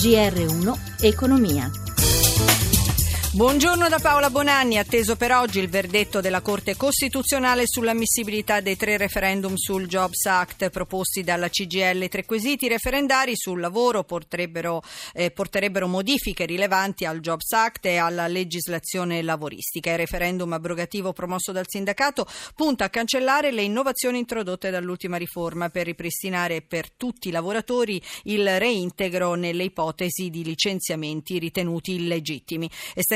GR1 Economia. Buongiorno da Paola Bonanni, atteso per oggi il verdetto della Corte Costituzionale sull'ammissibilità dei tre referendum sul Jobs Act proposti dalla CGL. Tre quesiti referendari sul lavoro eh, porterebbero modifiche rilevanti al Jobs Act e alla legislazione lavoristica. Il referendum abrogativo promosso dal sindacato punta a cancellare le innovazioni introdotte dall'ultima riforma per ripristinare per tutti i lavoratori il reintegro nelle ipotesi di licenziamenti ritenuti illegittimi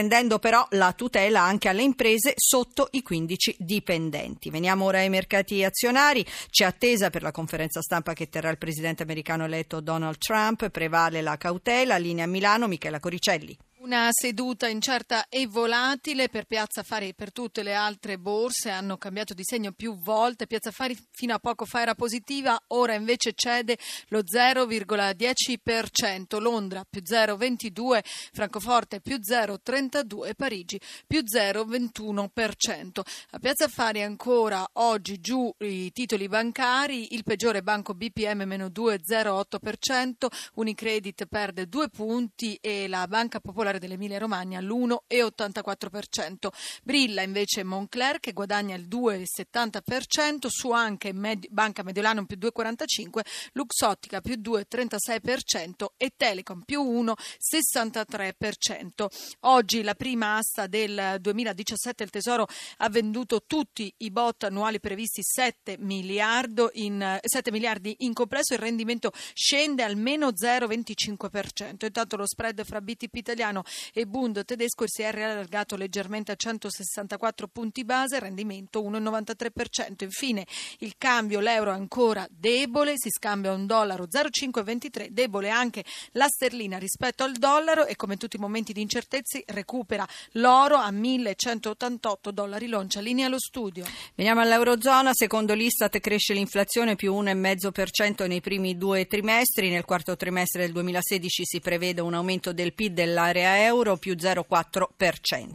estendendo però la tutela anche alle imprese sotto i 15 dipendenti. Veniamo ora ai mercati azionari. C'è attesa per la conferenza stampa che terrà il presidente americano eletto Donald Trump. Prevale la cautela. Linea Milano, Michela Coricelli. Una seduta incerta e volatile per Piazza Affari e per tutte le altre borse hanno cambiato di segno più volte. Piazza Affari fino a poco fa era positiva, ora invece cede lo 0,10%. Londra più 0,22%, Francoforte più 0,32% e Parigi più 0,21%. A Piazza Affari ancora oggi giù i titoli bancari, il peggiore banco BPM meno 2,08%, Unicredit perde 2 punti e la Banca Popolare Popolare dell'Emilia Romagna all'1,84%. Brilla invece Moncler che guadagna il 2,70%, su anche Med- Banca Mediolano più 2,45%, Luxottica più 2,36% e Telecom più 1,63%. Oggi la prima asta del 2017 il Tesoro ha venduto tutti i bot annuali previsti 7 miliardi in, 7 miliardi in complesso, il rendimento scende almeno 0,25%. Intanto lo spread fra BTP italiano e Bund tedesco si è allargato leggermente a 164 punti base, rendimento 1,93%. Infine il cambio, l'euro ancora debole, si scambia un dollaro 0,523, debole anche la sterlina rispetto al dollaro e come in tutti i momenti di incertezze recupera l'oro a 1188 dollari l'oncia. Linea allo studio. Veniamo all'Eurozona, secondo l'Istat cresce l'inflazione più 1,5% nei primi due trimestri, nel quarto trimestre del 2016 si prevede un aumento del PIL dell'area euro più 0,4%.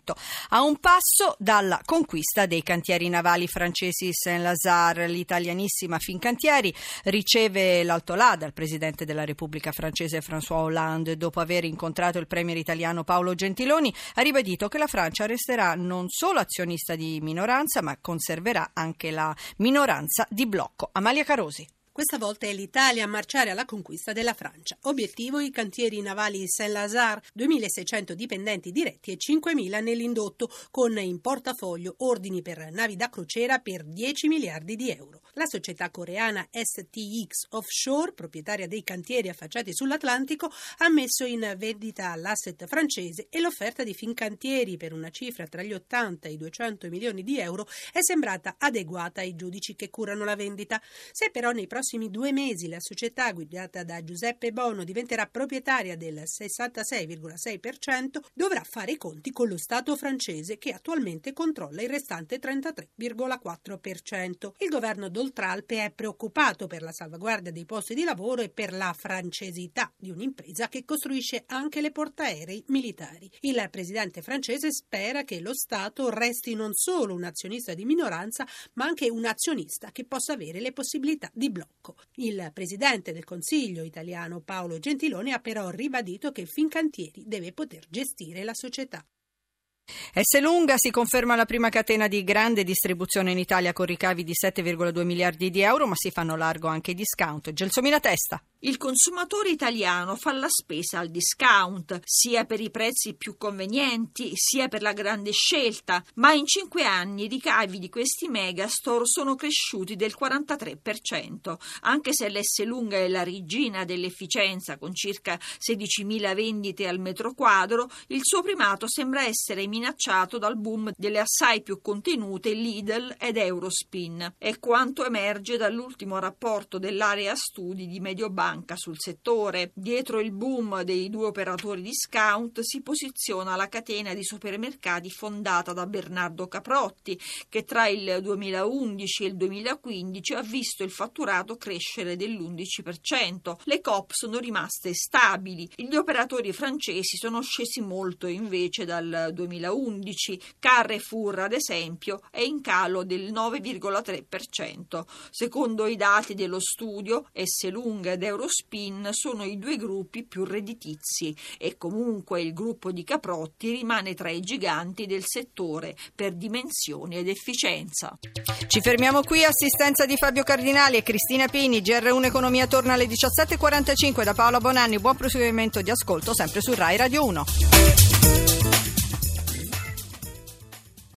A un passo dalla conquista dei cantieri navali francesi Saint-Lazare, l'italianissima Fincantieri riceve l'altolà dal presidente della Repubblica francese François Hollande dopo aver incontrato il premier italiano Paolo Gentiloni ha ribadito che la Francia resterà non solo azionista di minoranza ma conserverà anche la minoranza di blocco. Amalia Carosi. Questa volta è l'Italia a marciare alla conquista della Francia. Obiettivo i cantieri navali Saint-Lazare, 2.600 dipendenti diretti e 5.000 nell'indotto, con in portafoglio ordini per navi da crociera per 10 miliardi di euro. La società coreana STX Offshore, proprietaria dei cantieri affacciati sull'Atlantico, ha messo in vendita l'asset francese e l'offerta di Fincantieri per una cifra tra gli 80 e i 200 milioni di euro è sembrata adeguata ai giudici che curano la vendita. Se però nei prossimi prossimi due mesi la società guidata da Giuseppe Bono diventerà proprietaria del 66,6%, dovrà fare i conti con lo Stato francese che attualmente controlla il restante 33,4%. Il governo d'Oltralpe è preoccupato per la salvaguardia dei posti di lavoro e per la francesità di un'impresa che costruisce anche le portaerei militari. Il presidente francese spera che lo Stato resti non solo un azionista di minoranza, ma anche un azionista che possa avere le possibilità di blocco blocco. Il presidente del Consiglio italiano Paolo Gentiloni ha però ribadito che Fincantieri deve poter gestire la società. S. Lunga si conferma la prima catena di grande distribuzione in Italia con ricavi di 7,2 miliardi di euro, ma si fanno largo anche i discount. Gelsomina Testa. Il consumatore italiano fa la spesa al discount, sia per i prezzi più convenienti, sia per la grande scelta, ma in cinque anni i ricavi di questi megastore sono cresciuti del 43%, anche se l'S lunga è la regina dell'efficienza con circa 16.000 vendite al metro quadro, il suo primato sembra essere minacciato dal boom delle assai più contenute Lidl ed Eurospin. È quanto emerge dall'ultimo rapporto dell'area studi di Mediobanca banca sul settore. Dietro il boom dei due operatori discount si posiziona la catena di supermercati fondata da Bernardo Caprotti, che tra il 2011 e il 2015 ha visto il fatturato crescere dell'11%. Le COP sono rimaste stabili. Gli operatori francesi sono scesi molto invece dal 2011. Carrefour, ad esempio, è in calo del 9,3%. Secondo i dati dello studio S. Lunga ed Euro Eurospin sono i due gruppi più redditizi e comunque il gruppo di Caprotti rimane tra i giganti del settore per dimensioni ed efficienza. Ci fermiamo qui, assistenza di Fabio Cardinali e Cristina Pini, GR1 Economia torna alle 17.45 da Paola Bonanni, buon proseguimento di ascolto sempre su Rai Radio 1.